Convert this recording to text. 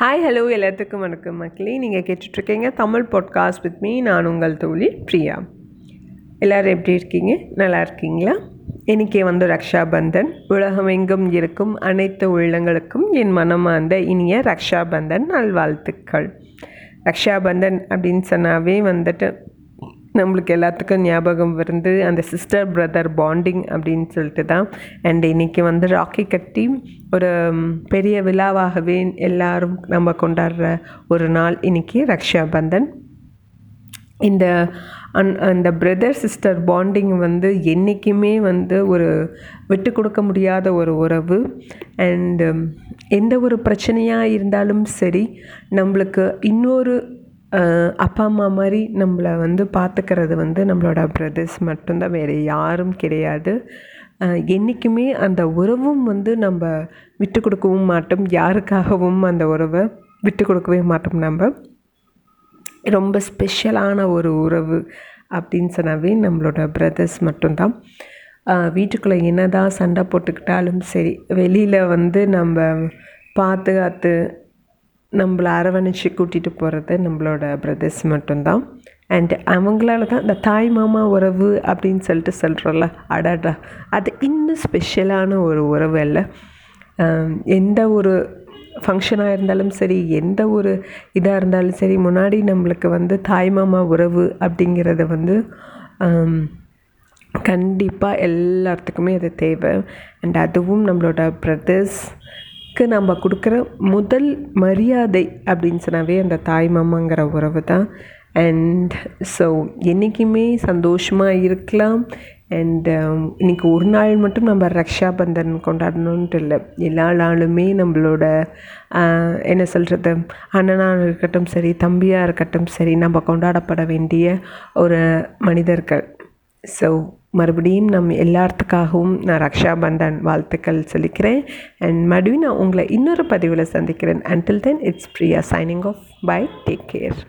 Hi hello எல்லாத்துக்கும் வணக்கம் மக்களே. நீங்கள் கேட்டுட்ருக்கீங்க தமிழ் பாட்காஸ்ட் வித் மீ நான் உங்கள் தோழி பிரியா. எல்லோரும் எப்படி இருக்கீங்க? நல்லா இருக்கீங்களா? இன்றைக்கி வந்து ரக்ஷாபந்தன். உலகமெங்கும் இருக்கும் அனைத்து உள்ளங்களுக்கும் என் மனமார்ந்த இனிய ரக்ஷாபந்தன் நல்வாழ்த்துக்கள். ரக்ஷாபந்தன் அப்படின்னு சொன்னாவே வந்துட்டு நம்மளுக்கு எல்லாத்துக்கும் ஞாபகம் வந்து அந்த சிஸ்டர் பிரதர் பாண்டிங் அப்படின்னு சொல்லிட்டு தான். அண்ட் இன்றைக்கி வந்து ராக்கி கட்டி ஒரு பெரிய விழாவாகவே எல்லாரும் நம்ம கொண்டாடுற ஒரு நாள் இன்றைக்கி ரக்ஷாபந்தன். இந்த அன் அந்த பிரதர் சிஸ்டர் பாண்டிங் வந்து என்றைக்குமே வந்து ஒரு விட்டு கொடுக்க முடியாத ஒரு உறவு. அண்டு எந்த ஒரு பிரச்சனையாக இருந்தாலும் சரி நம்மளுக்கு இன்னொரு அப்பா அம்மா மாதிரி நம்மளை வந்து பார்த்துக்கிறது வந்து நம்மளோட பிரதர்ஸ் மட்டும்தான் வேறு யாரும் கிடையாது. என்றைக்குமே அந்த உறவும் வந்து நம்ம விட்டு கொடுக்கவும் மாட்டோம். யாருக்காகவும் அந்த உறவை விட்டு கொடுக்கவே மாட்டோம் நம்ம. ரொம்ப ஸ்பெஷலான ஒரு உறவு அப்படின்னு சொன்னாவே நம்மளோட பிரதர்ஸ் மட்டும்தான். வீட்டுக்குள்ளே வீட்டுக்குள்ளே என்னதான் சண்டை போட்டுக்கிட்டாலும் சரி வெளியில் வந்து நம்ம பாதுகாத்து நம்மளை அரவணைச்சு கூட்டிகிட்டு போகிறது நம்மளோட பிரதர்ஸ் மட்டும்தான். அண்ட் அவங்களால தான் இந்த தாய் மாமா உறவு அப்படின்னு சொல்லிட்டு சொல்கிறோம்ல அடாடா. அது இன்னும் ஸ்பெஷலான ஒரு உறவு இல்லை எந்த ஒரு ஃபங்க்ஷனாக இருந்தாலும் சரி எந்த ஒரு இதாக இருந்தாலும் சரி முன்னாடி நம்மளுக்கு வந்து தாய் மாமா உறவு அப்படிங்கிறது வந்து கண்டிப்பாக எல்லாத்துக்குமே அது தேவை. அண்ட் அதுவும் நம்மளோட தாய்க்கு நம்ம கொடுக்குற முதல் மரியாதை அப்படின்னு சொன்னாவே அந்த தாய்மாமாங்கிற உறவு தான். அண்ட் ஸோ என்றைக்குமே சந்தோஷமாக இருக்கலாம். அண்ட் um, இன்னைக்கு ஒரு நாள் மட்டும் நம்ம ரக்ஷா பந்தன் கொண்டாடணுன்ட்டு இல்லை. எல்லா நாளுமே நம்மளோட என்ன சொல்கிறது அண்ணனாக இருக்கட்டும் சரி தம்பியாக இருக்கட்டும் சரி நம்ம கொண்டாடப்பட வேண்டிய ஒரு மனிதர்கள். ஸோ மறுபடியும் நம்ம எல்லாத்துக்காகவும் நான் ரக்ஷாபந்தன் வாழ்த்துக்கள் சொல்லிக்கிறேன். அண்ட் மறுபடியும் நான் உங்களை இன்னொரு பதிவில் சந்திக்கிறேன். Until then it's Priya signing off bye take care